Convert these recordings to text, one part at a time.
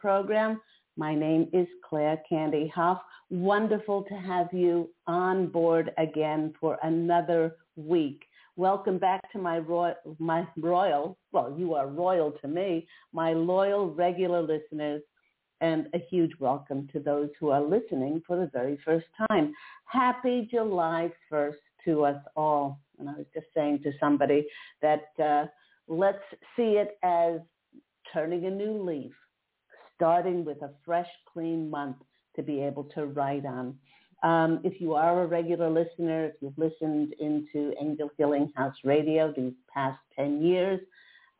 Program. My name is Claire Candy Hough. Wonderful to have you on board again for another week. Welcome back to my royal, my royal, well, you are royal to me, my loyal regular listeners, and a huge welcome to those who are listening for the very first time. Happy July 1st to us all. And I was just saying to somebody that uh, let's see it as turning a new leaf, starting with a fresh, clean month to be able to write on. Um, if you are a regular listener, if you've listened into Angel Healing House Radio these past 10 years,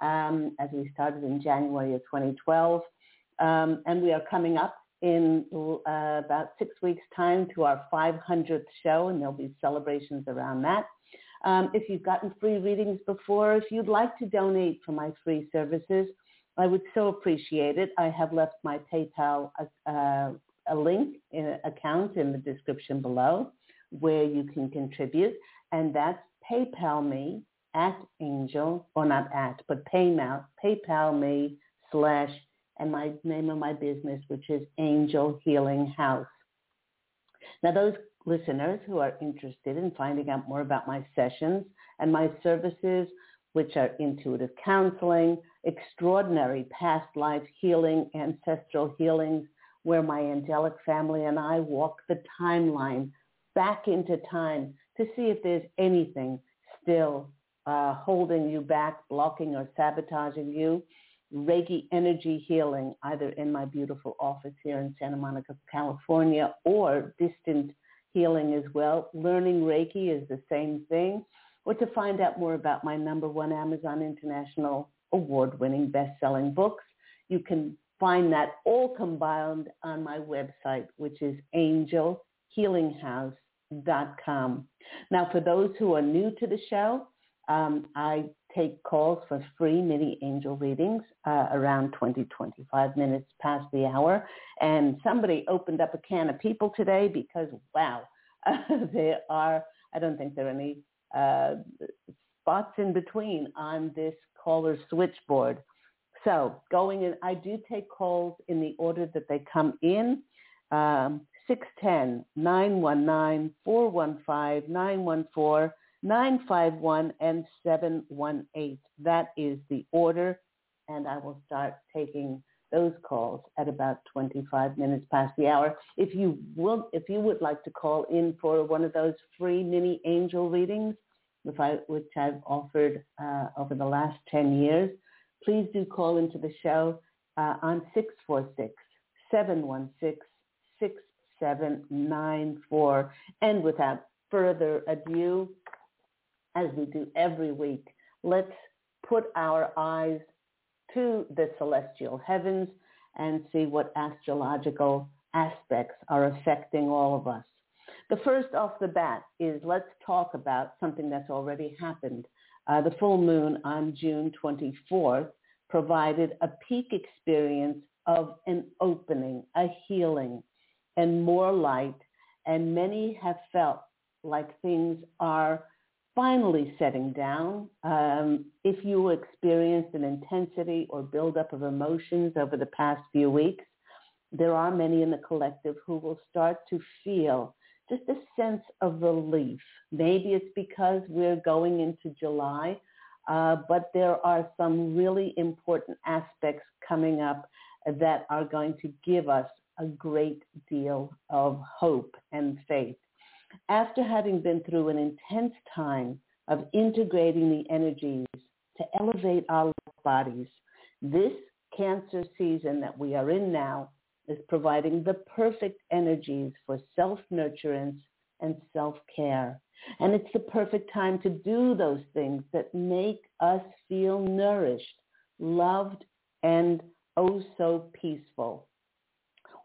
um, as we started in January of 2012, um, and we are coming up in uh, about six weeks' time to our 500th show, and there'll be celebrations around that. Um, if you've gotten free readings before, if you'd like to donate for my free services, I would so appreciate it. I have left my PayPal uh, a link in account in the description below where you can contribute, and that's PayPal me at Angel, or not at, but PayPal, PayPal me slash, and my name of my business, which is Angel Healing House. Now, those listeners who are interested in finding out more about my sessions and my services, which are intuitive counseling, extraordinary past life healing, ancestral healings, where my angelic family and I walk the timeline back into time to see if there's anything still uh, holding you back, blocking or sabotaging you. Reiki energy healing, either in my beautiful office here in Santa Monica, California, or distant healing as well. Learning Reiki is the same thing. Or to find out more about my number one Amazon International award-winning best-selling books, you can find that all combined on my website, which is angelhealinghouse.com. Now, for those who are new to the show, um, I take calls for free mini angel readings uh, around 20, 25 minutes past the hour. And somebody opened up a can of people today because, wow, uh, there are, I don't think there are any uh, spots in between on this caller switchboard. So going in, I do take calls in the order that they come in. Um, 610-919-415-914, 951, and 718. That is the order, and I will start taking those calls at about 25 minutes past the hour. If you will, if you would like to call in for one of those free mini angel readings, Which I've offered uh, over the last 10 years, please do call into the show uh, on 646 716 6794. And without further ado, as we do every week, let's put our eyes to the celestial heavens and see what astrological aspects are affecting all of us. The first off the bat is let's talk about something that's already happened. Uh, the full moon on June 24th provided a peak experience of an opening, a healing, and more light. And many have felt like things are finally setting down. Um, if you experienced an intensity or buildup of emotions over the past few weeks, there are many in the collective who will start to feel just a sense of relief. Maybe it's because we're going into July, uh, but there are some really important aspects coming up that are going to give us a great deal of hope and faith. After having been through an intense time of integrating the energies to elevate our bodies, this cancer season that we are in now is providing the perfect energies for self-nurturance and self-care. And it's the perfect time to do those things that make us feel nourished, loved, and oh so peaceful.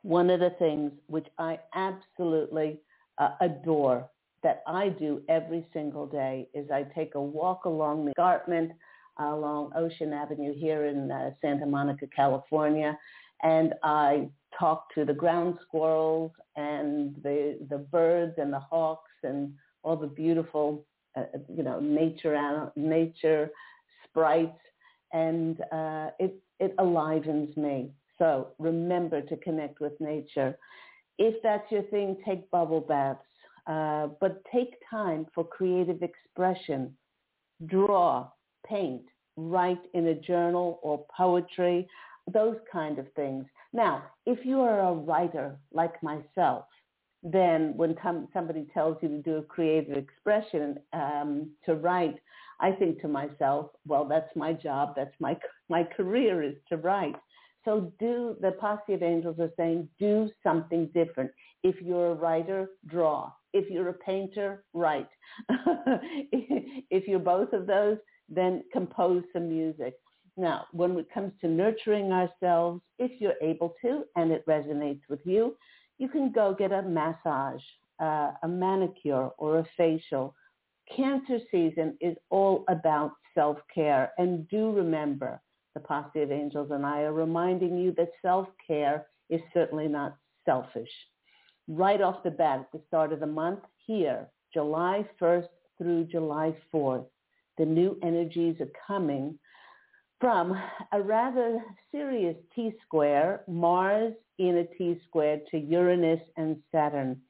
One of the things which I absolutely uh, adore that I do every single day is I take a walk along the escarpment along Ocean Avenue here in uh, Santa Monica, California, and I talk to the ground squirrels and the the birds and the hawks and all the beautiful, uh, you know, nature nature sprites, and uh, it it alivens me. So remember to connect with nature. If that's your thing, take bubble baths, uh, but take time for creative expression. Draw, paint, write in a journal or poetry, those kind of things. Now, if you are a writer like myself, then when somebody tells you to do a creative expression um, to write, I think to myself, well, that's my job. That's my my career is to write. So do the posse of angels are saying do something different. If you're a writer, draw. If you're a painter, write. if you're both of those, then compose some music. Now, when it comes to nurturing ourselves, if you're able to and it resonates with you, you can go get a massage, uh, a manicure, or a facial. Cancer season is all about self-care. And do remember, the of Angels and I are reminding you that self-care is certainly not selfish. Right off the bat, at the start of the month, here, July 1st through July 4th, the new energies are coming from a rather serious T-square, Mars in a T-square to Uranus and Saturn.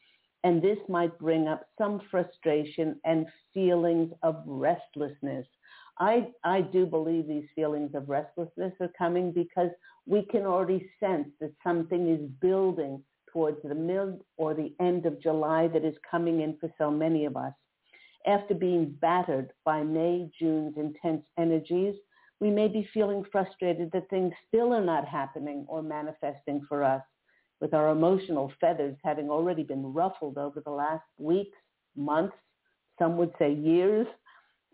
And this might bring up some frustration and feelings of restlessness. I, I do believe these feelings of restlessness are coming because we can already sense that something is building towards the mid or the end of July that is coming in for so many of us. After being battered by May, June's intense energies, we may be feeling frustrated that things still are not happening or manifesting for us, with our emotional feathers having already been ruffled over the last weeks, months, some would say years.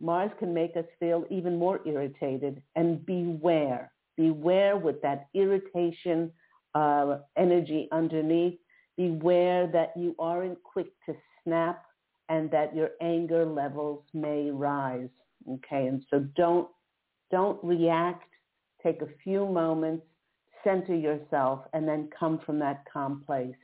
Mars can make us feel even more irritated and beware. Beware with that irritation uh, energy underneath. Beware that you aren't quick to snap and that your anger levels may rise. Okay, and so don't don't react. Take a few moments, center yourself, and then come from that calm place.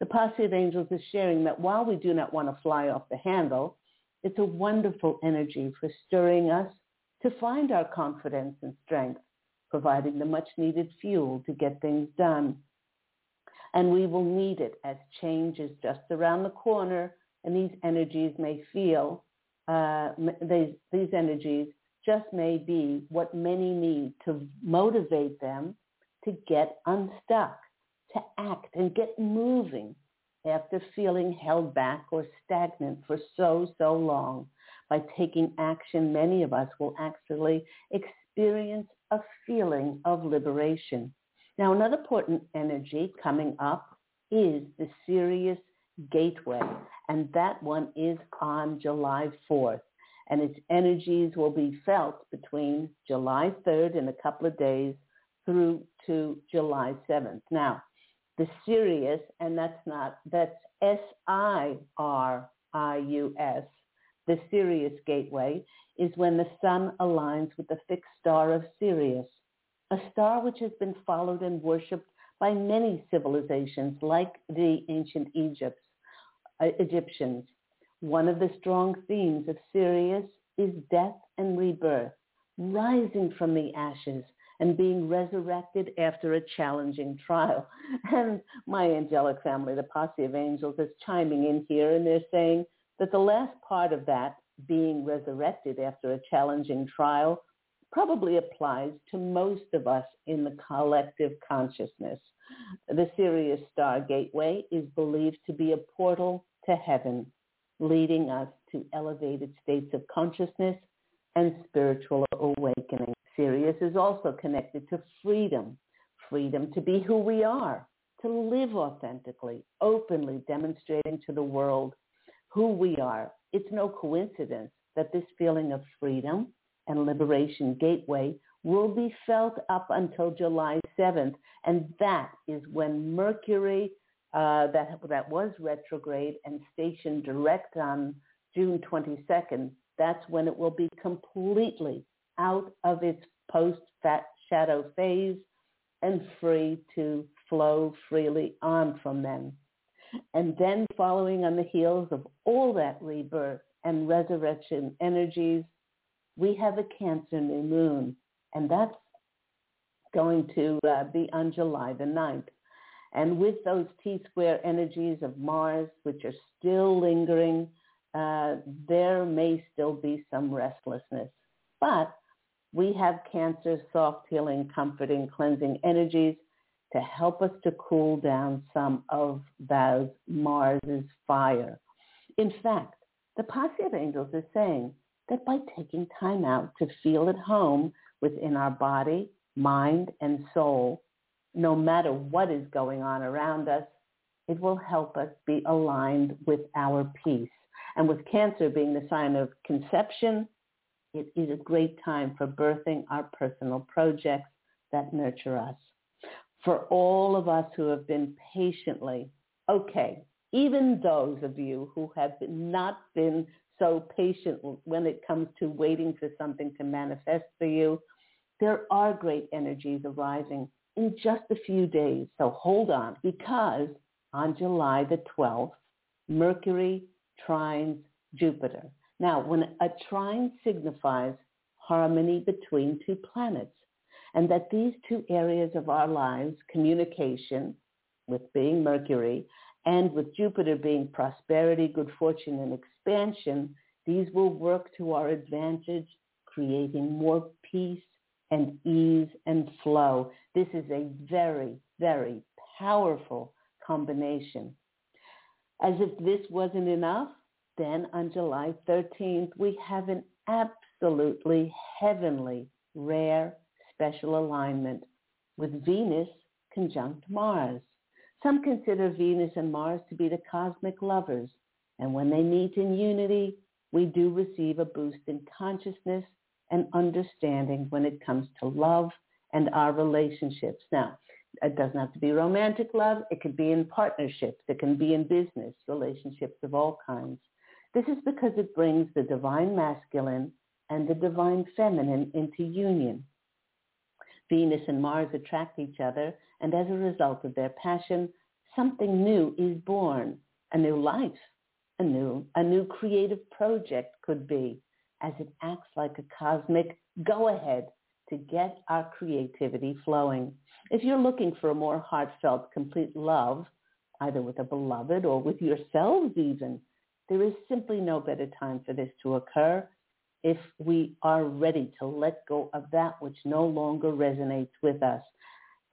The posse of angels is sharing that while we do not want to fly off the handle, it's a wonderful energy for stirring us to find our confidence and strength, providing the much needed fuel to get things done. And we will need it as change is just around the corner and these energies may feel, uh, these, these energies just may be what many need to motivate them to get unstuck, to act and get moving after feeling held back or stagnant for so, so long. By taking action, many of us will actually experience a feeling of liberation. Now, another important energy coming up is the Sirius Gateway, and that one is on July 4th. And its energies will be felt between July 3rd in a couple of days through to July 7th. Now, the Sirius, and that's not, that's S-I-R-I-U-S, the Sirius Gateway, is when the sun aligns with the fixed star of Sirius, a star which has been followed and worshipped by many civilizations like the ancient Egypt, uh, Egyptians. One of the strong themes of Sirius is death and rebirth, rising from the ashes and being resurrected after a challenging trial. And my angelic family, the posse of angels, is chiming in here and they're saying that the last part of that, being resurrected after a challenging trial, probably applies to most of us in the collective consciousness. The Sirius Star Gateway is believed to be a portal to heaven, leading us to elevated states of consciousness and spiritual awakening. Sirius is also connected to freedom, freedom to be who we are, to live authentically, openly demonstrating to the world who we are. It's no coincidence that this feeling of freedom and liberation gateway will be felt up until July 7th. And that is when Mercury, uh, that, that was retrograde and stationed direct on June 22nd, that's when it will be completely out of its post-fat shadow phase and free to flow freely on from them. And then following on the heels of all that rebirth and resurrection energies, we have a Cancer new moon, and that's going to uh, be on July the 9th. And with those T-square energies of Mars, which are still lingering, uh, there may still be some restlessness. But we have Cancer's soft healing, comforting, cleansing energies to help us to cool down some of those Mars's fire. In fact, the posse of angels is saying that by taking time out to feel at home within our body, mind, and soul, no matter what is going on around us, it will help us be aligned with our peace. And with Cancer being the sign of conception, it is a great time for birthing our personal projects that nurture us. For all of us who have been patiently, okay, even those of you who have not been so patient when it comes to waiting for something to manifest for you, there are great energies arriving in just a few days. So hold on because on July the 12th, Mercury trines Jupiter. Now, when a trine signifies harmony between two planets, and that these two areas of our lives, communication with being Mercury and with Jupiter being prosperity, good fortune, and expansion, these will work to our advantage, creating more peace and ease and flow. This is a very, very powerful combination. As if this wasn't enough, then on July 13th, we have an absolutely heavenly, rare, special alignment with Venus conjunct Mars. Some consider Venus and Mars to be the cosmic lovers, and when they meet in unity, we do receive a boost in consciousness and understanding when it comes to love and our relationships. Now, it doesn't have to be romantic love. It could be in partnerships. It can be in business relationships of all kinds. This is because it brings the divine masculine and the divine feminine into union. Venus and Mars attract each other, and as a result of their passion, something new is born, a new life, a new, a new creative project could be, as it acts like a cosmic go-ahead to get our creativity flowing. If you're looking for a more heartfelt, complete love, either with a beloved or with yourselves even, there is simply no better time for this to occur if we are ready to let go of that which no longer resonates with us.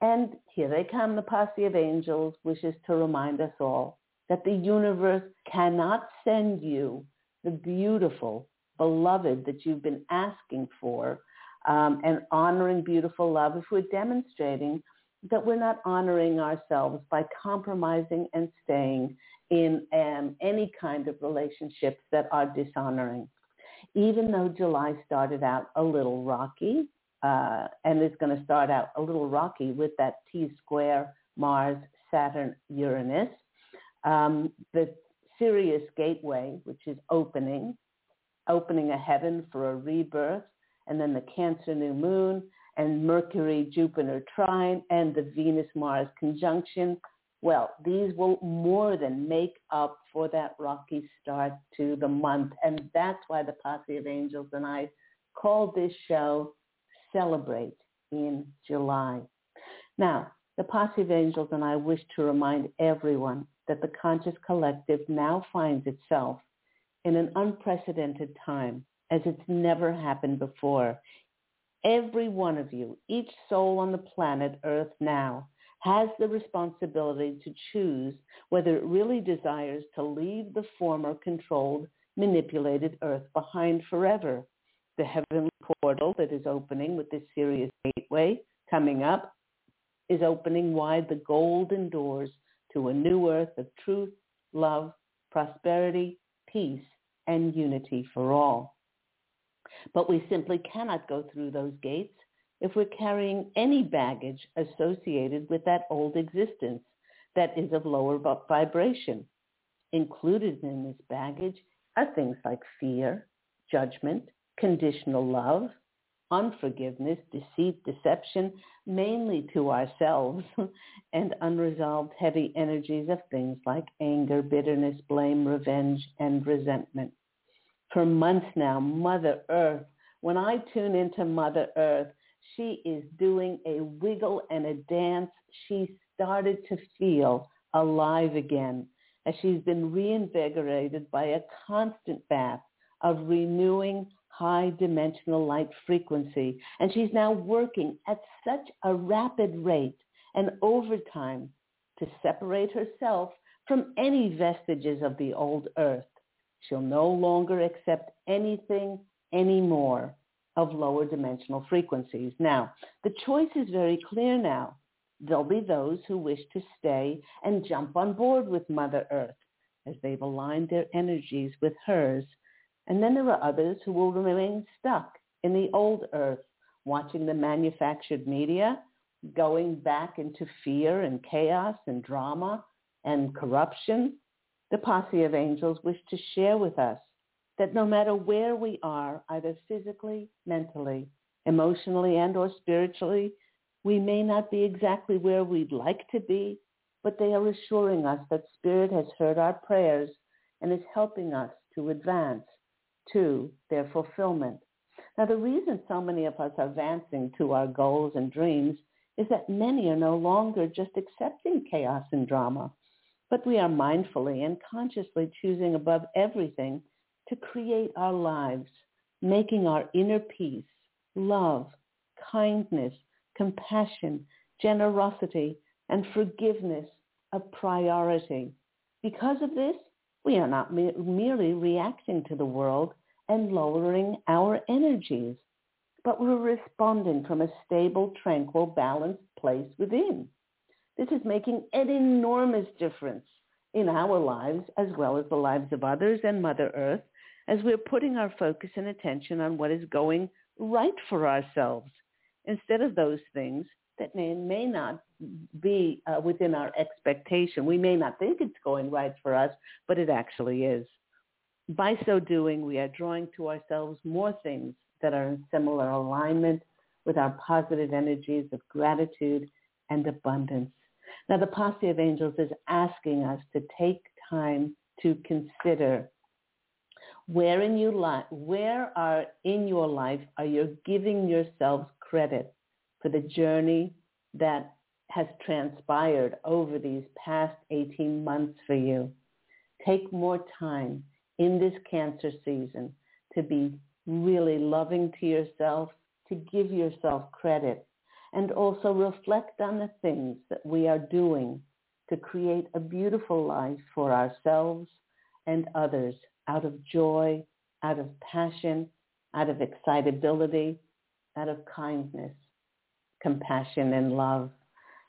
And here they come, the posse of angels wishes to remind us all that the universe cannot send you the beautiful beloved that you've been asking for um, and honoring beautiful love if we're demonstrating that we're not honoring ourselves by compromising and staying in um, any kind of relationships that are dishonoring. Even though July started out a little rocky, uh, and is going to start out a little rocky with that T-square Mars, Saturn, Uranus, um, the Sirius gateway, which is opening, opening a heaven for a rebirth, and then the Cancer new moon, and Mercury Jupiter trine, and the Venus Mars conjunction. Well, these will more than make up for that rocky start to the month. And that's why the Posse of Angels and I called this show Celebrate in July. Now, the Posse of Angels and I wish to remind everyone that the conscious collective now finds itself in an unprecedented time as it's never happened before. Every one of you, each soul on the planet Earth now, has the responsibility to choose whether it really desires to leave the former controlled, manipulated Earth behind forever. The heavenly portal that is opening with this Sirius gateway coming up is opening wide the golden doors to a new earth of truth, love, prosperity, peace, and unity for all. But we simply cannot go through those gates if we're carrying any baggage associated with that old existence that is of lower vibration. Included in this baggage are things like fear, judgment, conditional love, unforgiveness, deceit, deception, mainly to ourselves, and unresolved heavy energies of things like anger, bitterness, blame, revenge, and resentment. For months now, Mother Earth, when I tune into Mother Earth, she is doing a wiggle and a dance. She started to feel alive again as she's been reinvigorated by a constant bath of renewing high dimensional light frequency. And she's now working at such a rapid rate and overtime to separate herself from any vestiges of the old earth. She'll no longer accept anything anymore of lower dimensional frequencies. Now, the choice is very clear now. There'll be those who wish to stay and jump on board with Mother Earth as they've aligned their energies with hers and then there are others who will remain stuck in the old earth, watching the manufactured media, going back into fear and chaos and drama and corruption. The posse of angels wish to share with us that no matter where we are, either physically, mentally, emotionally, and or spiritually, we may not be exactly where we'd like to be, but they are assuring us that Spirit has heard our prayers and is helping us to advance to their fulfillment. Now, the reason so many of us are advancing to our goals and dreams is that many are no longer just accepting chaos and drama, but we are mindfully and consciously choosing above everything to create our lives, making our inner peace, love, kindness, compassion, generosity, and forgiveness a priority. Because of this, we are not me- merely reacting to the world and lowering our energies, but we're responding from a stable, tranquil, balanced place within. This is making an enormous difference in our lives as well as the lives of others and Mother Earth as we're putting our focus and attention on what is going right for ourselves instead of those things that may, may not be uh, within our expectation. We may not think it's going right for us, but it actually is. By so doing, we are drawing to ourselves more things that are in similar alignment with our positive energies of gratitude and abundance. Now, the Posse of Angels is asking us to take time to consider where in your life, where are in your life are you giving yourselves credit for the journey that has transpired over these past 18 months for you? Take more time in this cancer season to be really loving to yourself, to give yourself credit, and also reflect on the things that we are doing to create a beautiful life for ourselves and others out of joy, out of passion, out of excitability, out of kindness, compassion, and love.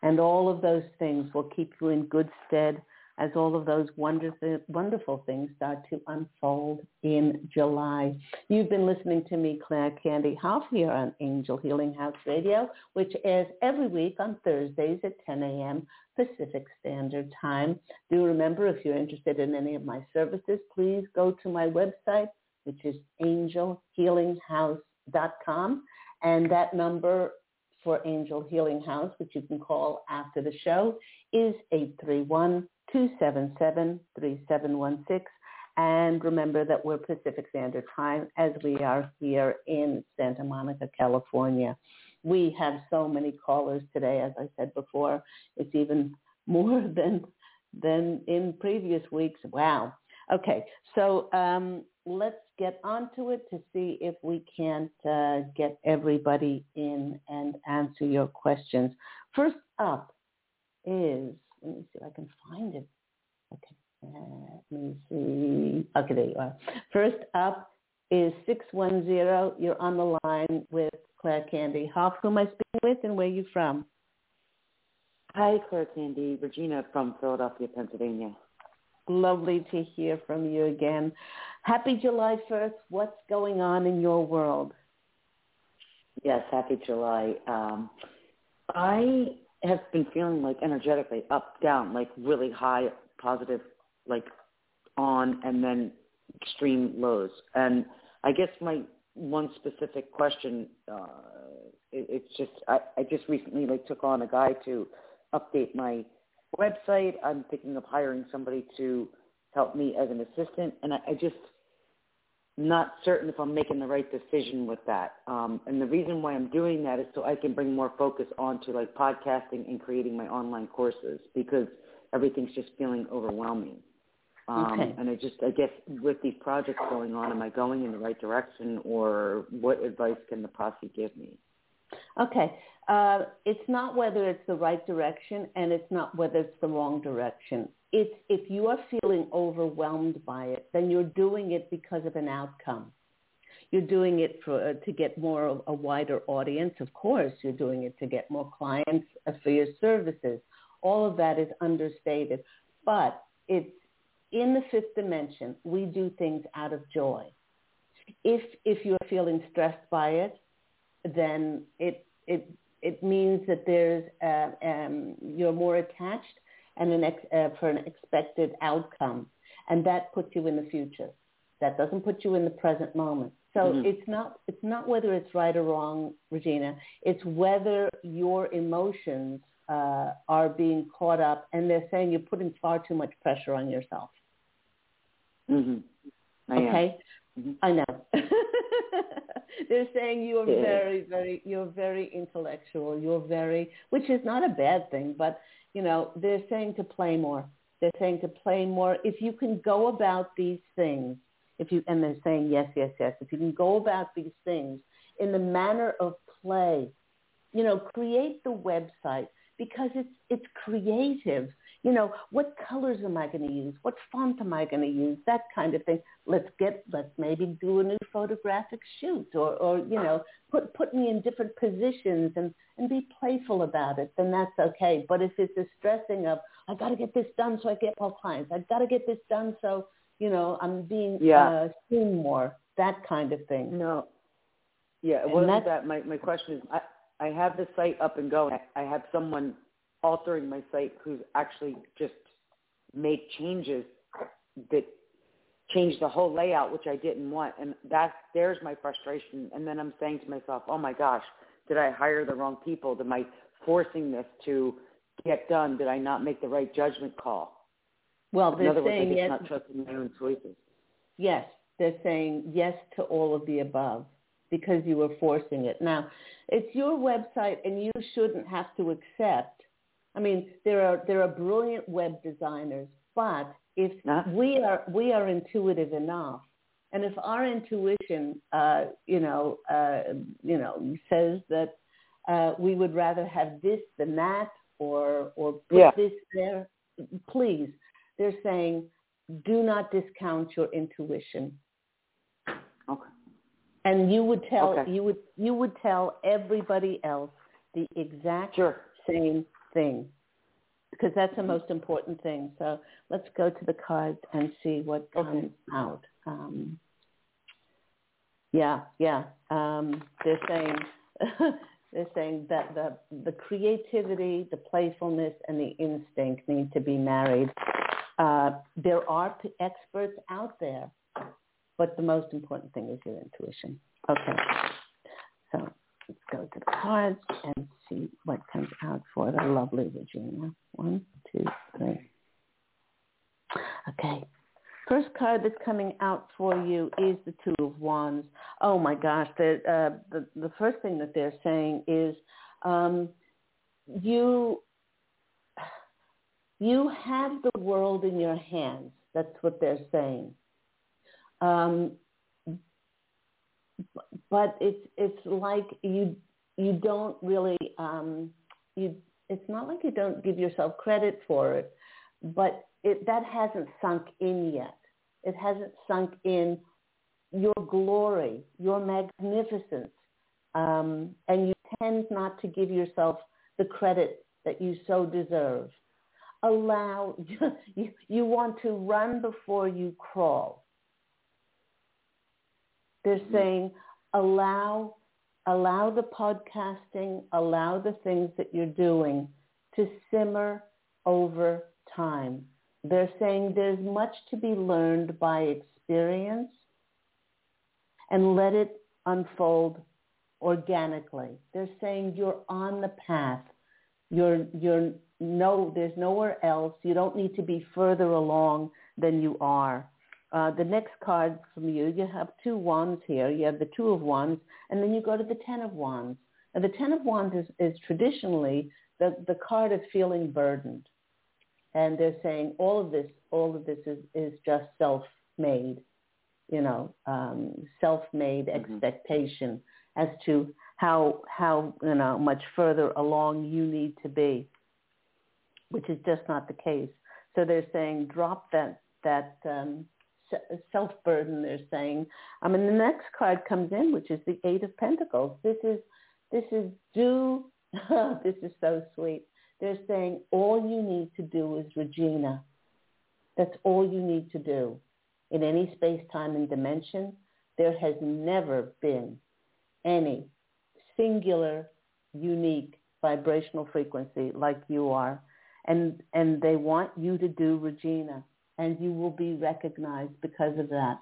And all of those things will keep you in good stead as all of those wonderful, wonderful things start to unfold in July. You've been listening to me, Claire Candy Hough, here on Angel Healing House Radio, which airs every week on Thursdays at 10 a.m. Pacific Standard Time. Do remember, if you're interested in any of my services, please go to my website, which is angelhealinghouse.com. And that number for Angel Healing House, which you can call after the show, is 831 277-3716. And remember that we're Pacific Standard Time as we are here in Santa Monica, California. We have so many callers today, as I said before. It's even more than than in previous weeks. Wow. Okay, so um, let's get onto it to see if we can't uh, get everybody in and answer your questions. First up is let me see if I can find it. Okay, let me see. Okay, there you are. First up is 610. You're on the line with Claire Candy. Hough, who am I speaking with and where are you from? Hi, Claire Candy. Regina from Philadelphia, Pennsylvania. Lovely to hear from you again. Happy July 1st. What's going on in your world? Yes, happy July. Um, I have been feeling like energetically up, down, like really high, positive, like on, and then extreme lows. And I guess my one specific question, uh, it, it's just I, I just recently like took on a guy to update my website. I'm thinking of hiring somebody to help me as an assistant, and I, I just not certain if I'm making the right decision with that. Um, and the reason why I'm doing that is so I can bring more focus onto like podcasting and creating my online courses because everything's just feeling overwhelming. Um, okay. And I just, I guess with these projects going on, am I going in the right direction or what advice can the posse give me? Okay. Uh, it's not whether it's the right direction and it's not whether it's the wrong direction it's if you are feeling overwhelmed by it, then you're doing it because of an outcome. You're doing it for uh, to get more of a wider audience. Of course, you're doing it to get more clients uh, for your services. All of that is understated, but it's in the fifth dimension. We do things out of joy. If if you're feeling stressed by it, then it it it means that there's uh, um, you're more attached and an ex, uh, for an expected outcome. And that puts you in the future. That doesn't put you in the present moment. So mm-hmm. it's not it's not whether it's right or wrong, Regina. It's whether your emotions uh, are being caught up, and they're saying you're putting far too much pressure on yourself. Mm-hmm. okay, mm-hmm. I know. they're saying you're yeah. very, very, you're very intellectual. You're very, which is not a bad thing, but you know, they're saying to play more. They're saying to play more. If you can go about these things, if you, and they're saying yes, yes, yes, if you can go about these things in the manner of play, you know, create the website because it's, it's creative you know, what colors am I going to use? What font am I going to use? That kind of thing. Let's get, let's maybe do a new photographic shoot or, or you know, put, put me in different positions and, and be playful about it, then that's okay. But if it's a stressing of, I got to get this done so I get more clients. I got to get this done so, you know, I'm being yeah. uh, seen more, that kind of thing. No. Yeah, it wasn't that. My, my question is, I, I have the site up and going. I, I have someone altering my site who's actually just made changes that change the whole layout, which I didn't want. And that's there's my frustration. And then I'm saying to myself, oh my gosh, did I hire the wrong people? Am I forcing this to get done? Did I not make the right judgment call? Well, in other they're words, yes. not trusting my own choices. Yes, they're saying yes to all of the above because you were forcing it. Now, it's your website and you shouldn't have to accept. I mean, there are there are brilliant web designers, but if we are we are intuitive enough, and if our intuition, uh, you know, uh, you know, says that uh, we would rather have this than that, or or put Yeah. this there, please, they're saying, do not discount your intuition Okay. and you would tell Okay. you would you would tell everybody else the exact Sure. same thing because that's the most important thing. So let's go to the cards and see what comes out. Um, yeah, yeah. Um, they're saying they're saying that the the creativity, the playfulness, and the instinct need to be married. Uh, there are p- experts out there, but the most important thing is your intuition. Okay, so let's go to the cards and see what comes out for the lovely Regina. One, two, three. Okay. First card that's coming out for you is the Two of Wands. Oh my gosh! The uh, the the first thing that they're saying is um, you you have the world in your hands. That's what they're saying. Um, but it's it's like you you don't really um, you. It's not like you don't give yourself credit for it, but it that hasn't sunk in yet. It hasn't sunk in your glory, your magnificence, um, and you tend not to give yourself the credit that you so deserve. Allow you, you want to run before you crawl. They're mm-hmm. saying allow allow the podcasting, allow the things that you're doing to simmer over time. They're saying there's much to be learned by experience and let it unfold organically. They're saying you're on the path. You're you're no there's nowhere else. You don't need to be further along than you are. Uh, the next card from you, you have two wands here. You have the two of wands, and then you go to the ten of wands. And the ten of wands is, is traditionally the, the card of feeling burdened. And they're saying all of this, all of this is, is just self-made, you know, um, self-made Mhm. expectation as to how, how, you know, much further along you need to be, which is just not the case. So they're saying drop that, that, um, self-burden, they're saying. Um, I mean, the next card comes in, which is the Eight of Pentacles. This is, this is do, this is so sweet. They're saying all you need to do is Regina. That's all you need to do. In any space, time, and dimension, there has never been any singular, unique vibrational frequency like you are. And, and they want you to do Regina and you will be recognized because of that.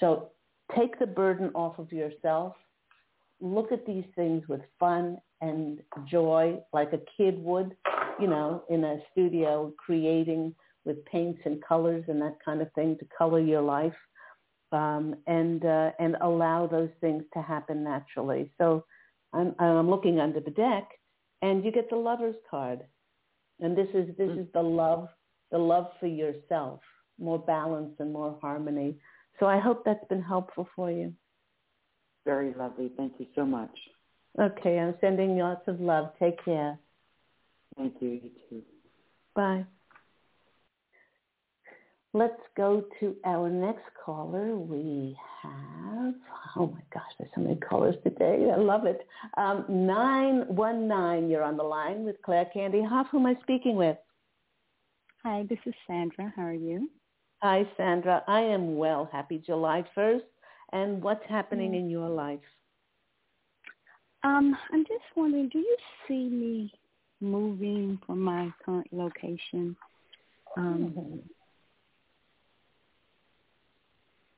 So take the burden off of yourself. Look at these things with fun and joy like a kid would, you know, in a studio creating with paints and colors and that kind of thing to color your life. Um, and uh, and allow those things to happen naturally. So I'm, I'm looking under the deck, and you get the lover's card, and this is this is the love, the love for yourself, more balance and more harmony. So I hope that's been helpful for you. Very lovely. Thank you so much. Okay, I'm sending you lots of love. Take care. Thank you. You too. Bye. Let's go to our next caller. We have, oh my gosh, there's so many callers today. I love it. Um, 919, you're on the line with Claire Candy Hough. Who am I speaking with? Hi, this is Sandra. How are you? Hi, Sandra. I am well. Happy July 1st. And what's happening in your life? Um, I'm just wondering, do you see me moving from my current location? Um,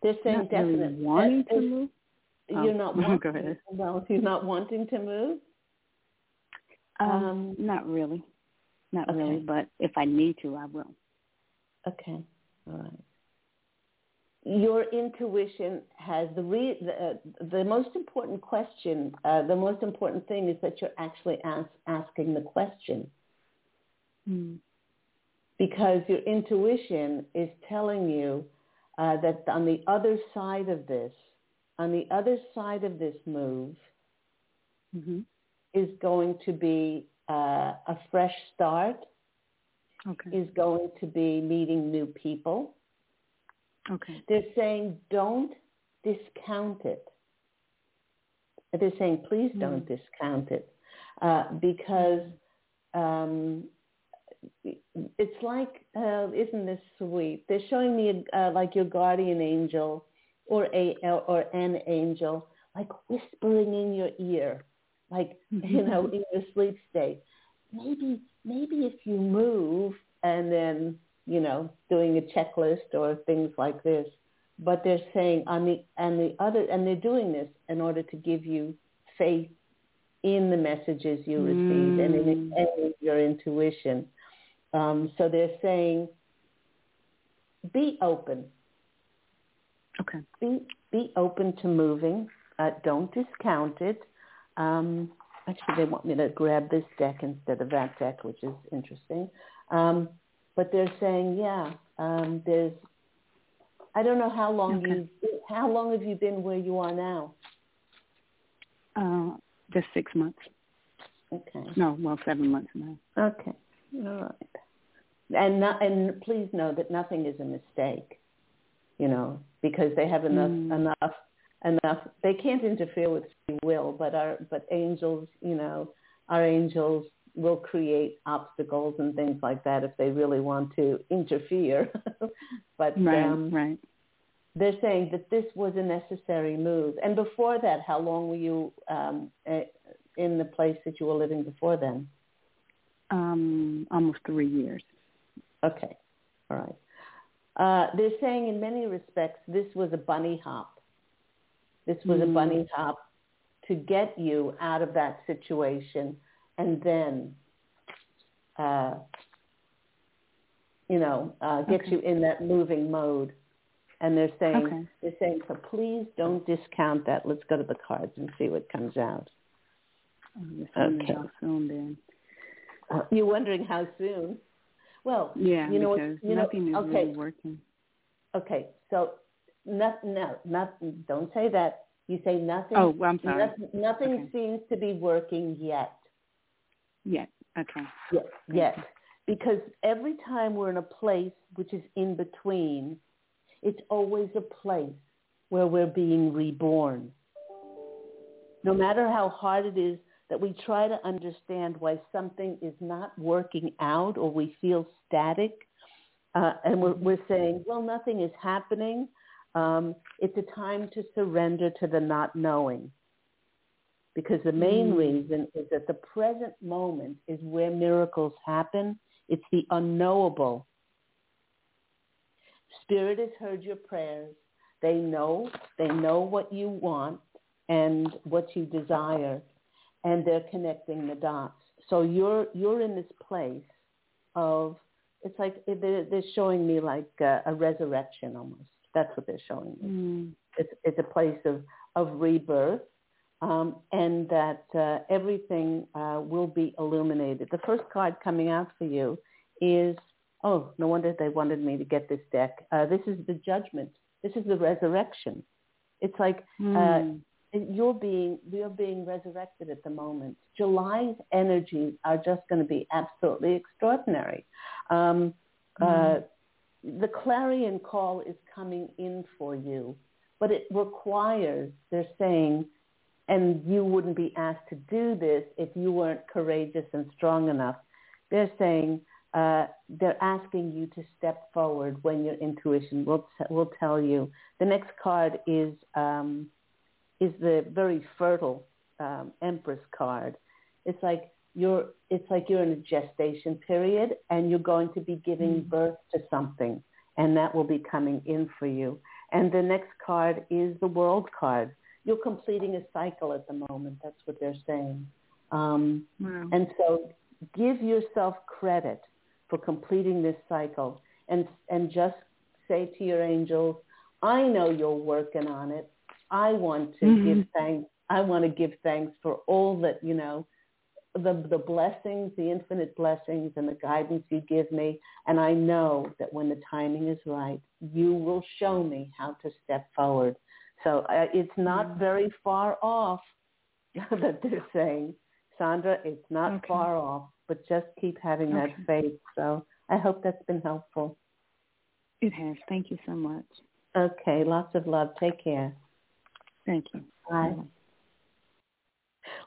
They're saying definitely really wanting to move. You're Oh, not wanting. Well, you're not wanting to move. Um, Um, not really, not okay. really. But if I need to, I will. Okay. Right. Your intuition has the re- the, uh, the most important question. Uh, the most important thing is that you're actually ask, asking the question Mm. because your intuition is telling you uh, that on the other side of this, on the other side of this move, hmm is going to be uh, a fresh start. Okay. Is going to be meeting new people. okay. They're saying don't discount it. They're saying please don't discount it uh, because um, it's like uh, isn't this sweet? They're showing me uh, like your guardian angel or a or an angel like whispering in your ear, like you know in your sleep state. Maybe maybe if you move and then you know doing a checklist or things like this but they're saying on the and the other and they're doing this in order to give you faith in the messages you receive and in, in your intuition. Um, so they're saying, be open. Okay. Be be open to moving. Uh, don't discount it. Um, actually, they want me to grab this deck instead of that deck, which is interesting. Um, but they're saying, yeah, um, there's I don't know how long Okay. you how long have you been where you are now? Uh, just six months. Okay. No, well, seven months now. Okay. All right. And not, and please know that nothing is a mistake. You know, because they have enough Mm. enough enough. They can't interfere with free will, but our but angels, you know, our angels will create obstacles and things like that if they really want to interfere. but Right. um, right. they're saying that this was a necessary move. And before that, how long were you um, eh, in the place that you were living before then? Um, almost three years. Okay, all right. Uh, they're saying in many respects this was a bunny hop. This was a Mm. bunny hop to get you out of that situation and then, uh, you know, uh, get Okay. you in that moving mode. And they're saying, Okay. they're saying, so please don't discount that. Let's go to the cards and see what comes out. Okay. soon then. Uh, you're wondering how soon? Well, Yeah, you know, because you know, nothing is okay, really working. Okay, so not, no, not, don't say that. You say nothing. Oh, well, I'm sorry. Nothing, nothing Okay. seems to be working yet. Yeah. Okay. Yet, yet. Because every time we're in a place which is in between, it's always a place where we're being reborn. No matter how hard it is that we try to understand why something is not working out or we feel static, uh, and we're, we're saying, well, nothing is happening. Um, it's a time to surrender to the not knowing. Because the main Mm. reason is that the present moment is where miracles happen. It's the unknowable. Spirit has heard your prayers. They know, they know what you want and what you desire, and they're connecting the dots. So you're you're in this place of it's like they're, they're showing me like a, a resurrection almost. That's what they're showing me. Mm. It's, it's a place of of rebirth, um, and that uh, everything uh, will be illuminated. The first card coming out for you is oh, no wonder they wanted me to get this deck. Uh, this is the judgment. This is the resurrection. It's like uh, Mm. you're being you're being resurrected at the moment. July's energies are just going to be absolutely extraordinary. Um, uh, the clarion call is coming in for you, but it requires. They're saying, and you wouldn't be asked to do this if you weren't courageous and strong enough. They're saying uh, they're asking you to step forward when your intuition will t- will tell you. The next card is um, is the very fertile um, Empress card. It's like you're it's like you're in a gestation period and you're going to be giving birth to something and that will be coming in for you. And the next card is the world card. You're completing a cycle at the moment. That's what they're saying. Um, wow. And so give yourself credit for completing this cycle and, and just say to your angels, I know you're working on it. I want to mm-hmm. give thanks. I want to give thanks for all that, you know, the, the blessings, the infinite blessings and the guidance you give me. And I know that when the timing is right, you will show me how to step forward. So uh, it's not mm-hmm. very far off that they're saying, Sandra, it's not okay. far off, but just keep having okay. that faith. So I hope that's been helpful. It has. Thank you so much. Okay. Lots of love. Take care. Thank you. Bye.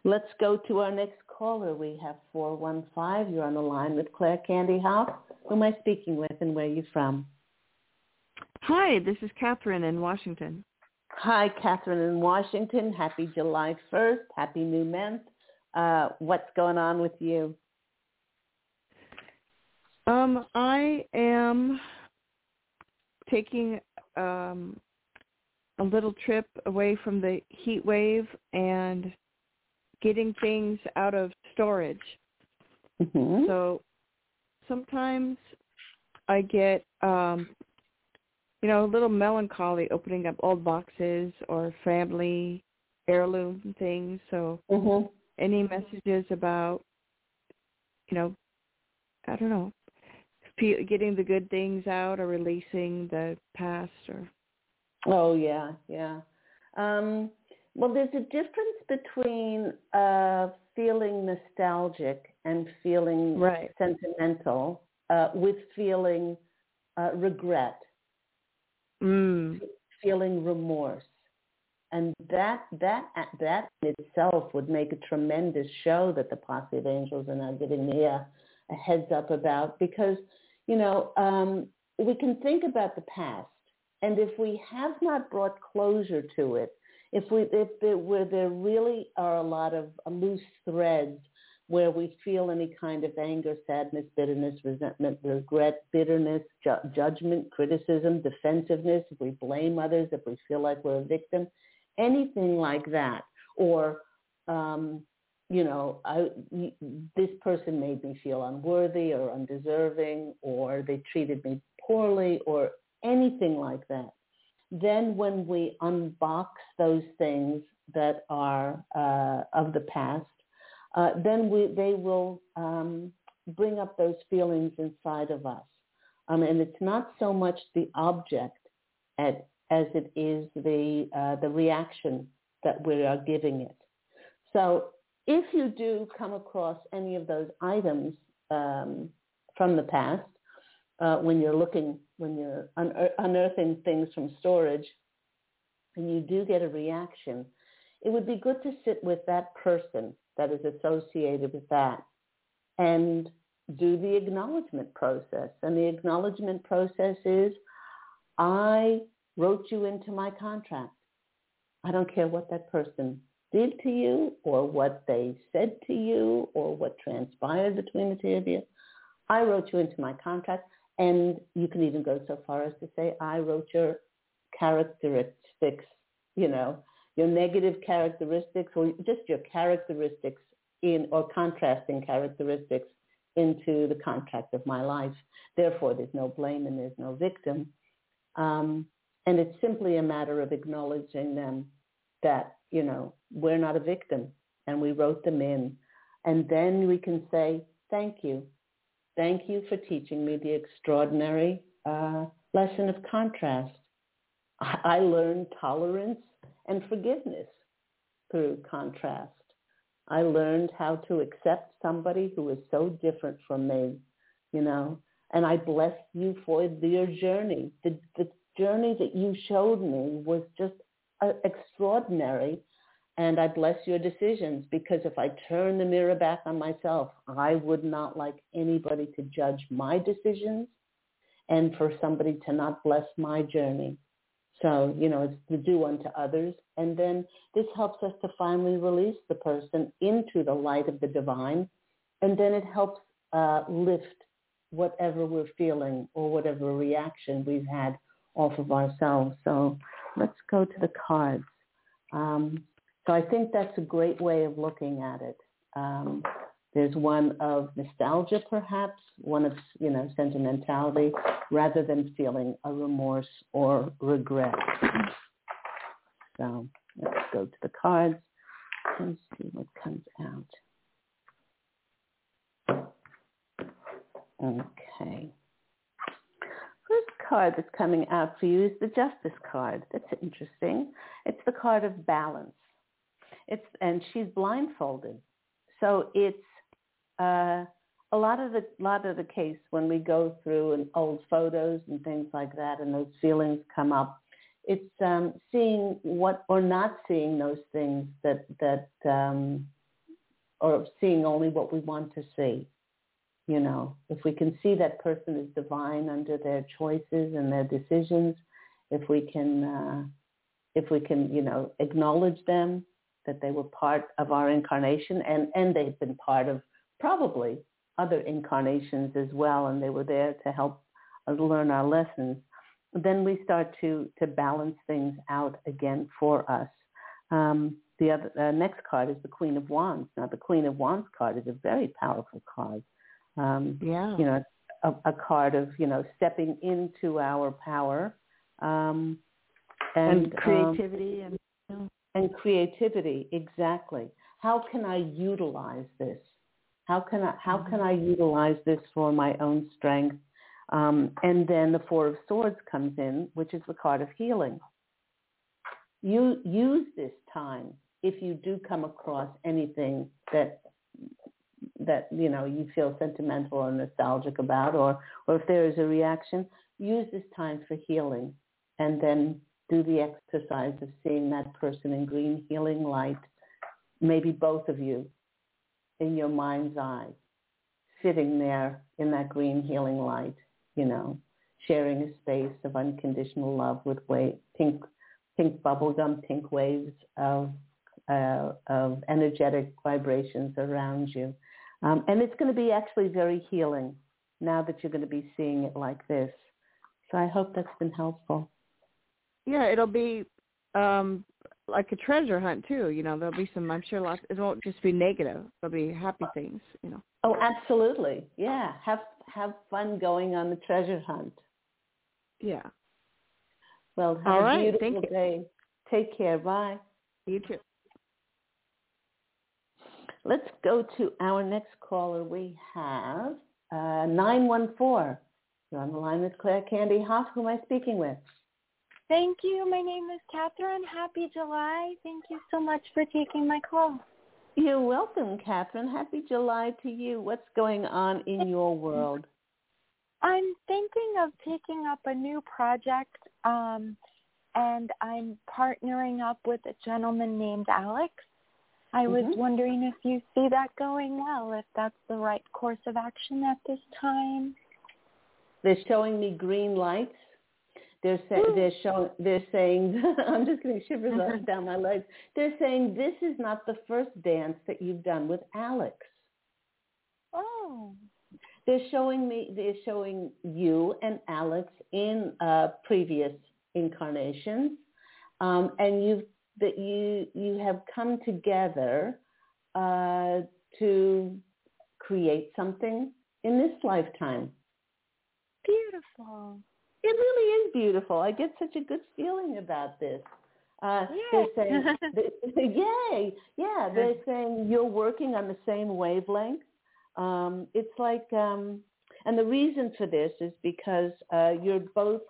Let's go to our next caller. We have 415. You're on the line with Claire Candy Hough. Who am I speaking with and where are you from? Hi, this is Catherine in Washington. Hi, Catherine in Washington. Happy July 1st. Happy new month. Uh, what's going on with you? Um, I am taking um, a little trip away from the heat wave and getting things out of storage. Mm-hmm. So sometimes I get um you know, a little melancholy opening up old boxes or family heirloom things. So mm-hmm. any messages about you know, I don't know, getting the good things out or releasing the past or Oh yeah, yeah. Um well, there's a difference between uh, feeling nostalgic and feeling right. sentimental uh, with feeling uh, regret, mm. feeling remorse, and that that that in itself would make a tremendous show that the posse of angels are now giving me a, a heads up about because you know um, we can think about the past, and if we have not brought closure to it if we if there, where there really are a lot of uh, loose threads where we feel any kind of anger, sadness, bitterness, resentment, regret, bitterness, ju- judgment, criticism, defensiveness, if we blame others, if we feel like we're a victim, anything like that, or um, you know, I, this person made me feel unworthy or undeserving, or they treated me poorly, or anything like that then when we unbox those things that are uh, of the past, uh, then we, they will um, bring up those feelings inside of us. Um, and it's not so much the object at, as it is the, uh, the reaction that we are giving it. So if you do come across any of those items um, from the past, uh, when you're looking, when you're unearthing things from storage, and you do get a reaction, it would be good to sit with that person that is associated with that and do the acknowledgement process. And the acknowledgement process is, I wrote you into my contract. I don't care what that person did to you or what they said to you or what transpired between the two of you. I wrote you into my contract. And you can even go so far as to say, I wrote your characteristics, you know, your negative characteristics or just your characteristics in or contrasting characteristics into the contract of my life. Therefore, there's no blame and there's no victim. Um, and it's simply a matter of acknowledging them that, you know, we're not a victim and we wrote them in. And then we can say, thank you. Thank you for teaching me the extraordinary uh, lesson of contrast. I learned tolerance and forgiveness through contrast. I learned how to accept somebody who is so different from me, you know, and I bless you for your journey. The, the journey that you showed me was just uh, extraordinary and I bless your decisions because if I turn the mirror back on myself, I would not like anybody to judge my decisions and for somebody to not bless my journey. So, you know, it's to do unto others. And then this helps us to finally release the person into the light of the divine. And then it helps uh, lift whatever we're feeling or whatever reaction we've had off of ourselves. So let's go to the cards. Um, so I think that's a great way of looking at it. Um, there's one of nostalgia, perhaps, one of, you know, sentimentality, rather than feeling a remorse or regret. So let's go to the cards and see what comes out. Okay. First card that's coming out for you is the Justice card. That's interesting. It's the card of balance. It's and she's blindfolded, so it's uh, a lot of the lot of the case when we go through and old photos and things like that, and those feelings come up. It's um, seeing what or not seeing those things that that um, or seeing only what we want to see. You know, if we can see that person is divine under their choices and their decisions, if we can, uh, if we can, you know, acknowledge them that they were part of our incarnation and and they've been part of probably other incarnations as well, and they were there to help us learn our lessons. Then we start to to balance things out again for us. Um, the other uh, next card is the Queen of Wands. Now, the Queen of Wands card is a very powerful card. Um, yeah. You know, a, a, card of you know stepping into our power um, and, and, creativity and you know. And creativity exactly. How can I utilize this? How can I how can I utilize this for my own strength? Um, and then the Four of Swords comes in, which is the card of healing. You use this time if you do come across anything that that you know you feel sentimental or nostalgic about or or if there is a reaction use this time for healing and then do the exercise of seeing that person in green healing light maybe both of you in your mind's eye sitting there in that green healing light you know sharing a space of unconditional love with pink pink bubblegum pink waves of uh, of energetic vibrations around you um, and it's going to be actually very healing now that you're going to be seeing it like this. So I hope that's been helpful. Yeah, it'll be um, like a treasure hunt too. You know, there'll be some. I'm sure lots. It won't just be negative. There'll be happy things. You know. Oh, absolutely. Yeah, have have fun going on the treasure hunt. Yeah. Well, have All right. a beautiful Thank day. Take care. Bye. You too. Let's go to our next caller. We have uh, 914. You're on the line with Claire Candy Hough. Who am I speaking with? Thank you. My name is Catherine. Happy July. Thank you so much for taking my call. You're welcome, Catherine. Happy July to you. What's going on in your world? I'm thinking of taking up a new project, um, and I'm partnering up with a gentleman named Alex. I was Mhm. wondering if you see that going well, if that's the right course of action at this time. They're showing me green lights. They're sa- they're showing they're saying I'm just getting shivers up down my legs. They're saying this is not the first dance that you've done with Alex. Oh. They're showing me they're showing you and Alex in uh, previous incarnations, um, and you've that you you have come together uh, to create something in this lifetime. Beautiful. It really is beautiful. I get such a good feeling about this. Uh, Yay. they're saying, they, yay, yeah, they're saying you're working on the same wavelength. Um, it's like, um, and the reason for this is because uh, you're both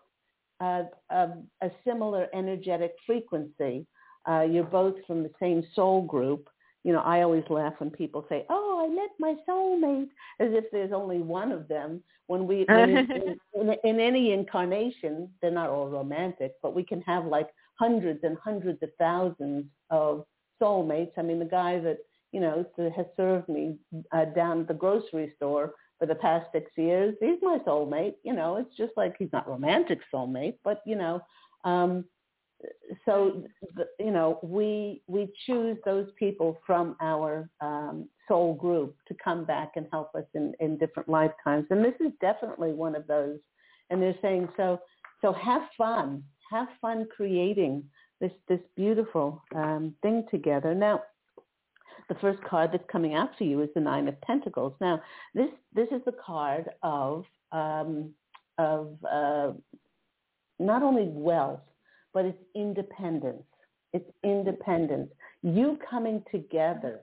uh, of a similar energetic frequency. Uh, you're both from the same soul group. You know, I always laugh when people say, "Oh, I met my soulmate," as if there's only one of them. When we, in, in, in any incarnation, they're not all romantic, but we can have like hundreds and hundreds of thousands of soulmates. I mean, the guy that you know has served me uh, down at the grocery store for the past six years, he's my soulmate. You know, it's just like he's not romantic soulmate, but you know. Um, so you know we we choose those people from our um, soul group to come back and help us in, in different lifetimes and this is definitely one of those and they're saying so So have fun. Have fun creating this this beautiful um, thing together. Now, the first card that's coming out for you is the Nine of Pentacles. Now, this this is the card of um, of uh, not only wealth, but it's independence. It's independence. You coming together,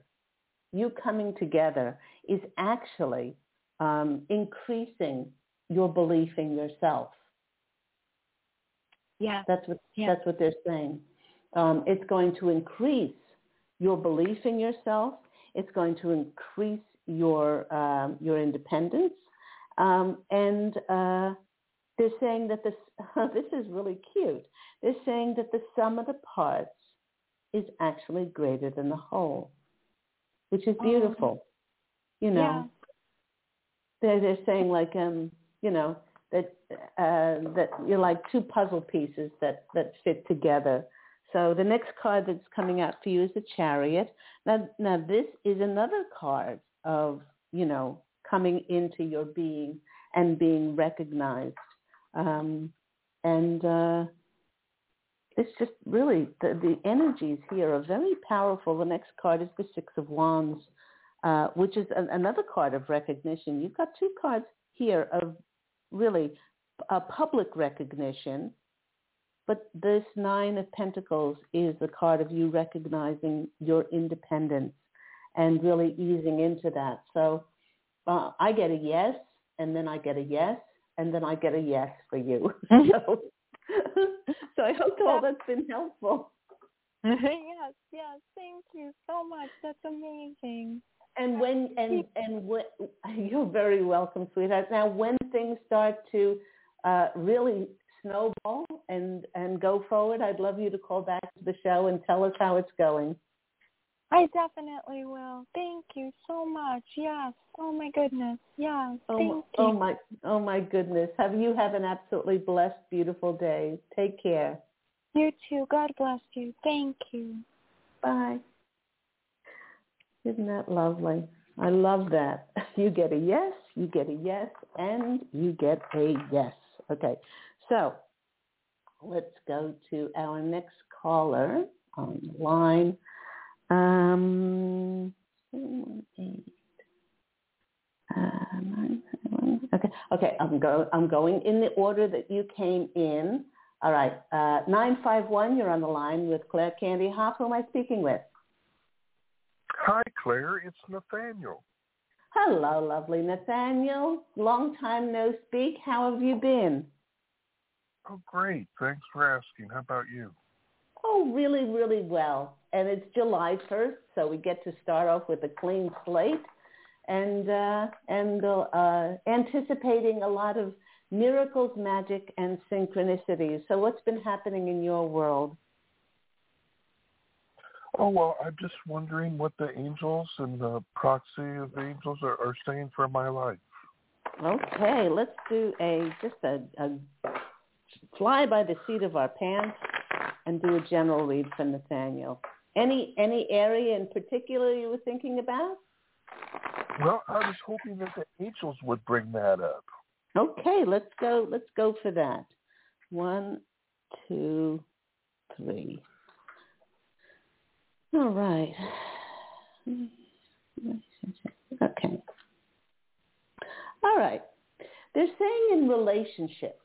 you coming together is actually um, increasing your belief in yourself. Yeah, that's what yeah. that's what they're saying. Um, it's going to increase your belief in yourself. It's going to increase your um, your independence, um, and uh, they're saying that this this is really cute. They're saying that the sum of the parts is actually greater than the whole, which is beautiful. Oh. You know, Yeah. they're they're saying like um you know that uh, that you're like two puzzle pieces that that fit together. So the next card that's coming out for you is the Chariot. Now now this is another card of you know coming into your being and being recognized. Um, and uh, it's just really the, the energies here are very powerful. The next card is the Six of Wands, uh, which is a, another card of recognition. You've got two cards here of really a public recognition, but this Nine of Pentacles is the card of you recognizing your independence and really easing into that. So uh, I get a yes, and then I get a yes, and then I get a yes for you. so, so I hope all that's been helpful. yes, yes. Thank you so much. That's amazing. And when and and what you're very welcome, sweetheart. Now, when things start to uh, really snowball and and go forward, I'd love you to call back to the show and tell us how it's going. I definitely will. Thank you so much. Yes. Oh my goodness. Yes. Oh, Thank my- you. oh my oh my goodness! Have you have an absolutely blessed, beautiful day. Take care. You too. God bless you. Thank you. Bye. Isn't that lovely? I love that. You get a yes, you get a yes, and you get a yes. Okay, so let's go to our next caller on the line. Um, eight, uh, nine, seven, okay, okay. I'm go. I'm going in the order that you came in. All right, uh, nine five one. You're on the line with Claire Candy Hough. Who am I speaking with? Hi, Claire. It's Nathaniel. Hello, lovely Nathaniel. Long time no speak. How have you been? Oh, great. Thanks for asking. How about you? Oh, really, really well. And it's July 1st, so we get to start off with a clean slate and uh, and uh, anticipating a lot of miracles, magic, and synchronicities. So what's been happening in your world? Oh, well, I'm just wondering what the angels and the posse of the angels are, are saying for my life. Okay, let's do a just a, a fly by the seat of our pants and do a general read for Nathaniel. Any any area in particular you were thinking about? Well, I was hoping that the angels would bring that up. Okay, let's go. Let's go for that. One, two, three. All right. Okay. All right. They're saying in relationships,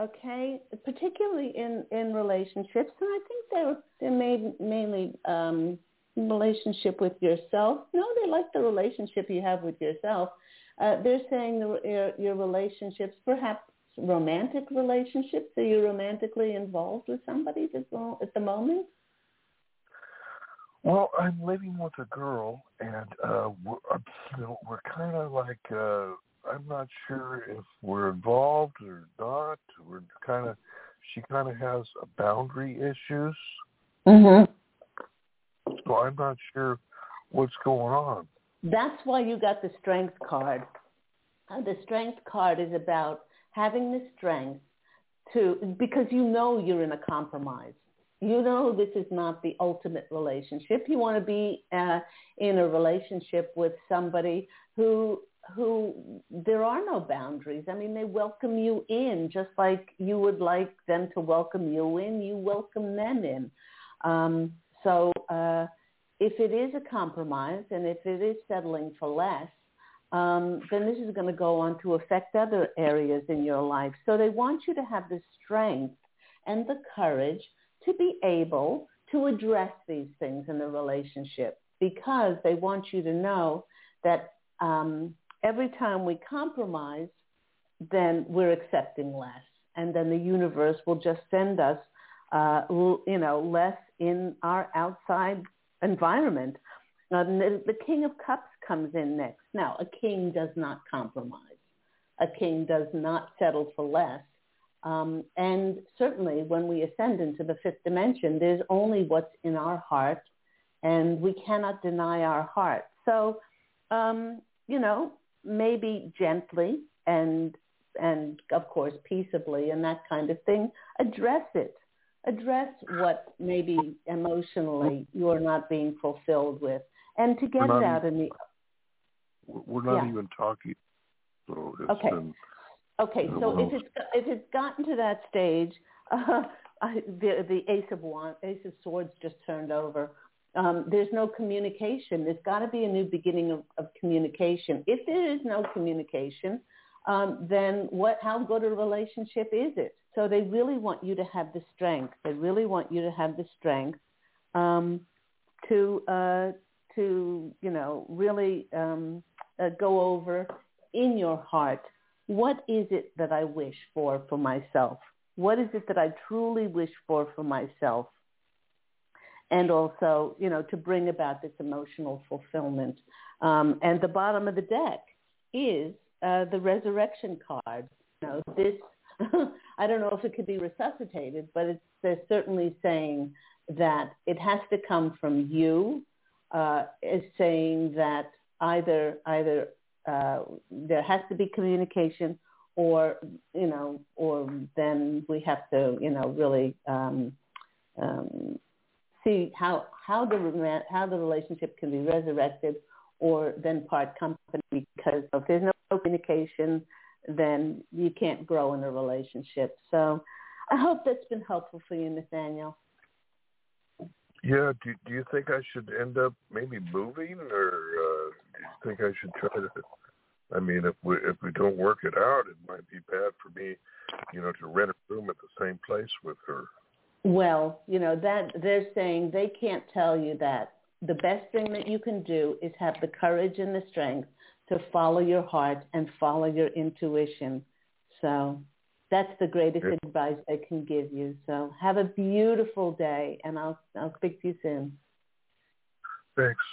okay, particularly in in relationships, and I think they're they're made mainly um, relationship with yourself. No, they like the relationship you have with yourself. Uh, they're saying the, your, your relationships, perhaps romantic relationships. Are you romantically involved with somebody at the, moment? Well, I'm living with a girl, and uh, we're, we're kind of like uh, I'm not sure if we're involved or not. We're kind of she kind of has a boundary issues, Mm-hmm. so I'm not sure what's going on. That's why you got the strength card. Uh, the strength card is about having the strength to, because you know you're in a compromise. You know this is not the ultimate relationship. You want to be uh, in a relationship with somebody who who there are no boundaries. I mean, they welcome you in just like you would like them to welcome you in. You welcome them in. Um, so uh, if it is a compromise and if it is settling for less, um, then this is going to go on to affect other areas in your life. So they want you to have the strength and the courage to be able to address these things in the relationship because they want you to know that um, every time we compromise, then we're accepting less. And then the universe will just send us, uh, you know, less in our outside environment. the, the King of Cups comes in next. Now, a king does not compromise. A king does not settle for less. Um, and certainly when we ascend into the fifth dimension, there's only what's in our heart, and we cannot deny our heart. So, um, you know, maybe gently and and of course peaceably and that kind of thing, address it. Address what maybe emotionally you're not being fulfilled with, and to get it out in the. We're not Yeah. even talking. So it's Okay. been Okay, so if it's if it's gotten to that stage, uh, I, the the Ace of Wands, Ace of Swords just turned over. Um, there's no communication. There's got to be a new beginning of, of communication. If there is no communication, um, then what? How good a relationship is it? So they really want you to have the strength. They really want you to have the strength um, to uh, to you know really um, uh, go over in your heart what is it that I wish for for myself? What is it that I truly wish for for myself? And also, you know, to bring about this emotional fulfillment. Um, and the bottom of the deck is uh, the resurrection card. You know, this, I don't know if it could be resuscitated, but it's, they're certainly saying that it has to come from you. Uh, is saying that either either uh, there has to be communication or you know or then we have to you know really um, um, see how how the how the relationship can be resurrected or then part company because if there's no communication then you can't grow in a relationship so I hope that's been helpful for you Nathaniel Yeah. Do Do you think I should end up maybe moving, or uh, do you think I should try to? I mean, if we if we don't work it out, it might be bad for me, you know, to rent a room at the same place with her. Well, you know that they're saying they can't tell you that. The best thing that you can do is have the courage and the strength to follow your heart and follow your intuition. So that's the greatest advice I can give you. So have a beautiful day, and I'll I'll speak to you soon. Thanks.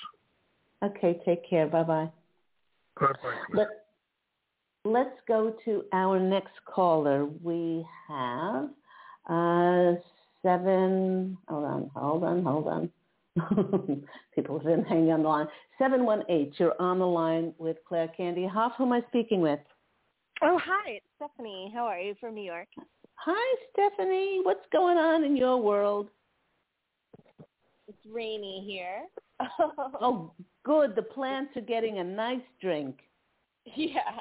Okay, take care. Bye bye. Bye bye. Let, let's go to our next caller. We have uh, seven. Hold on, hold on, hold on. People have been hanging on the line. Seven one eight. You're on the line with Claire Candy Hough. Who am I speaking with? Oh, hi, it's Stephanie. How are you from New York? Hi, Stephanie. What's going on in your world? It's rainy here. Oh, good. The plants are getting a nice drink. yeah.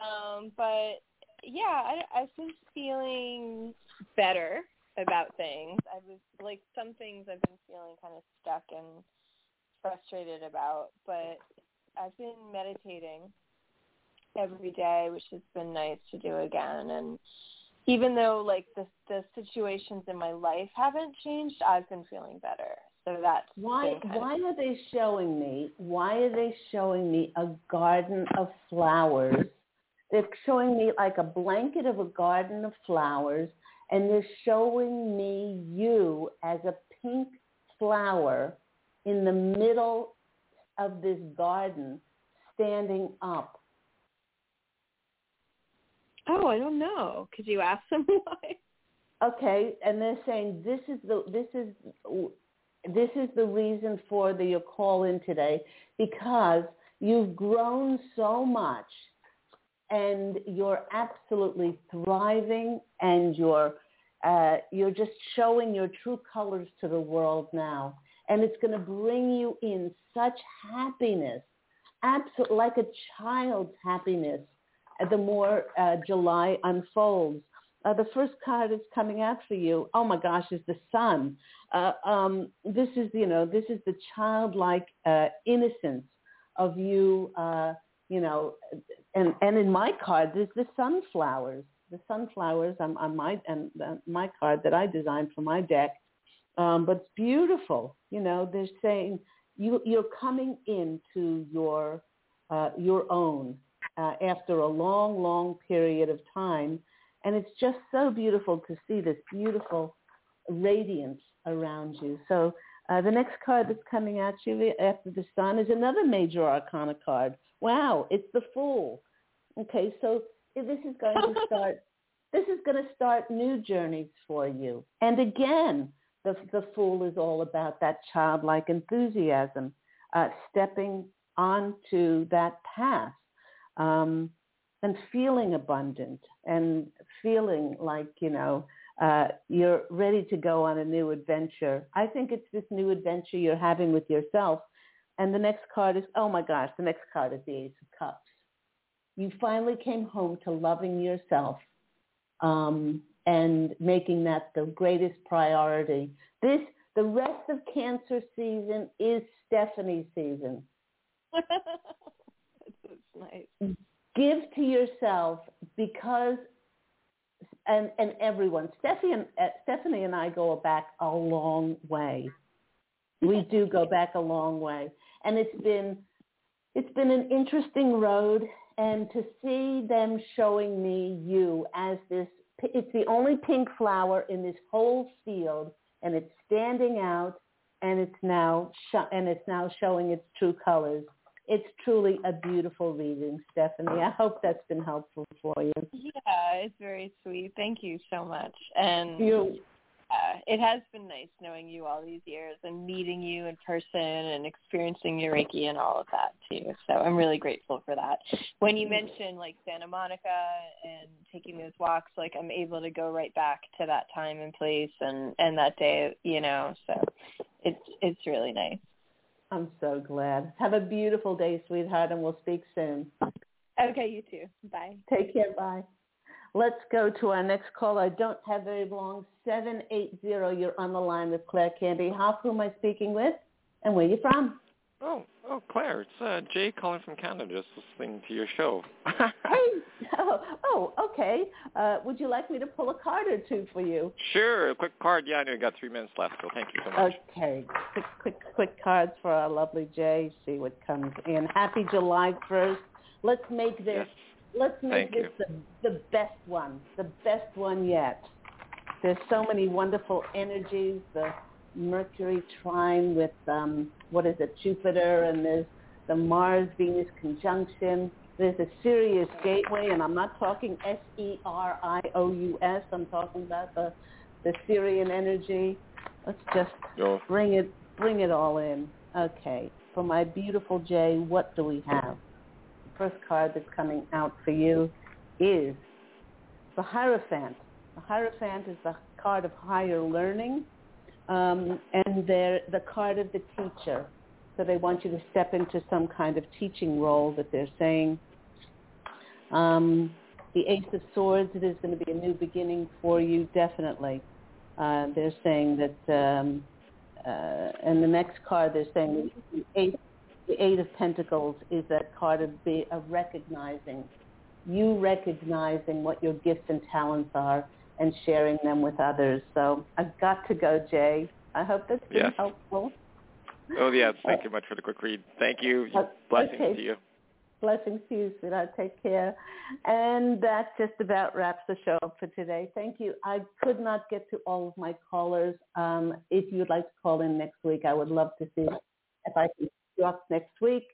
Um, but yeah, I, I've been feeling better about things. I was like some things I've been feeling kind of stuck and frustrated about, but I've been meditating every day, which has been nice to do again. And even though like the the situations in my life haven't changed, I've been feeling better. So that's Why why of, are they showing me why are they showing me a garden of flowers? They're showing me like a blanket of a garden of flowers and they're showing me you as a pink flower in the middle of this garden standing up. oh, I don't know. Could you ask them why? Okay, and they're saying this is the this is this is the reason for the your call in today because you've grown so much and you're absolutely thriving and you're uh, you're just showing your true colors to the world now and it's going to bring you in such happiness absolutely like a child's happiness. uh, The more uh, July unfolds, uh, the first card is coming for you. Oh my gosh, is the sun. Uh, um, this is you know this is the childlike uh, innocence of you. Uh, you know, and and in my card there's the sunflowers. The sunflowers on, on my and my card that I designed for my deck. Um, but it's beautiful. You know, they're saying you you're coming into your uh, your own uh, after a long, long period of time, and it's just so beautiful to see this beautiful radiance around you. So uh, the next card that's coming at you after the sun is another major arcana card. Wow, it's the Fool. Okay, so this is going to start. this is going to start new journeys for you. And again, the the Fool is all about that childlike enthusiasm, uh, stepping onto that path. Um, and feeling abundant and feeling like, you know, uh, you're ready to go on a new adventure. I think it's this new adventure you're having with yourself. And the next card is, oh my gosh, the next card is the Ace of Cups. You finally came home to loving yourself um, and making that the greatest priority. This, the rest of Cancer season is Stephanie's season. That's nice. Give to yourself because and and everyone. Stephanie and uh, Stephanie and I go back a long way. We do go back a long way, and it's been it's been an interesting road. And to see them showing me you as this, it's the only pink flower in this whole field, and it's standing out, and it's now sh- and it's now showing its true colors. It's truly a beautiful reading, Stephanie. I hope that's been helpful for you. Yeah, it's very sweet. Thank you so much. And You- uh, it has been nice knowing you all these years and meeting you in person and experiencing your Reiki and all of that too. So I'm really grateful for that. When you mentioned like Santa Monica and taking those walks, like I'm able to go right back to that time and place and and that day, you know. So it's it's really nice. I'm so glad. Have a beautiful day, sweetheart, and we'll speak soon. Okay, you too. Bye. Take care. Bye. Let's go to our next call. I don't have very long. 780, you're on the line with Claire Candy Hough. Who am I speaking with? And where are you from? Oh, oh, Claire, it's uh, Jay calling from Canada, just listening to your show. hey. Oh, oh okay. Uh, would you like me to pull a card or two for you? Sure, a quick card. Yeah, I know you got three minutes left, so thank you so much. Okay. Quick, quick, quick cards for our lovely Jay. See what comes in. Happy July 1st. Let's make this, let's make Thank this the, the best one, the best one yet. There's so many wonderful energies. The Mercury trine with um, what is it, Jupiter, and there's the Mars Venus conjunction. There's a Sirius gateway, and I'm not talking S E R I O U S. I'm talking about the the Sirian energy. Let's just bring it bring it all in. Okay, for my beautiful Jay, what do we have? First card that's coming out for you is the Hierophant. The Hierophant is the card of higher learning, um, and they're the card of the teacher. So they want you to step into some kind of teaching role that they're saying. Um, the Ace of Swords, it is going to be a new beginning for you, definitely. Uh, they're saying that, um, uh, and the next card they're saying the Eight, the Eight of Pentacles is that card of, be, of recognizing, you recognizing what your gifts and talents are and sharing them with others. So I've got to go, Jay. I hope that's been Yes. helpful. Oh, yeah, thank you much for the quick read. Thank you. Uh, Blessings okay. to you. Blessings to you, sweetheart. Take care. And that just about wraps the show up for today. Thank you. I could not get to all of my callers. Um, if you'd like to call in next week, I would love to see if I can you up next week.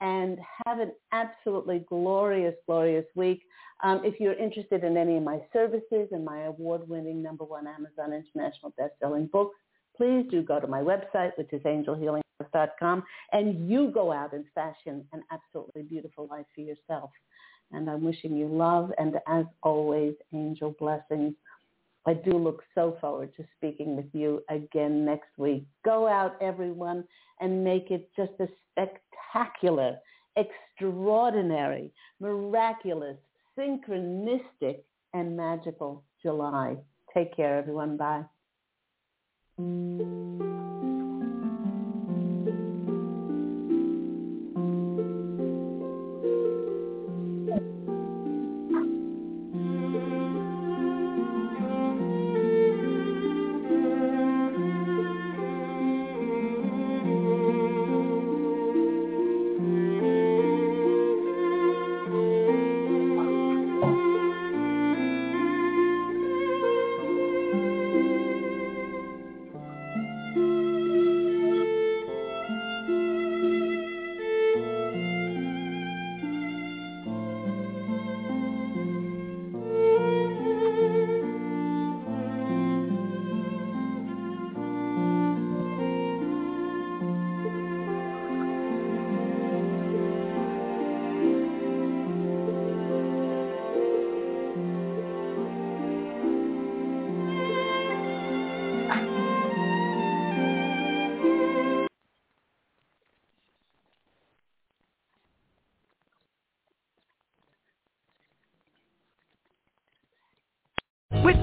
And have an absolutely glorious, glorious week. Um, if you're interested in any of my services and my award-winning number one Amazon International best-selling books, please do go to my website, which is angelhealing.com, and you go out and fashion an absolutely beautiful life for yourself. And I'm wishing you love and, as always, angel blessings. I do look so forward to speaking with you again next week. Go out, everyone, and make it just a spectacular extraordinary, miraculous, synchronistic, and magical July. Take care, everyone. Bye.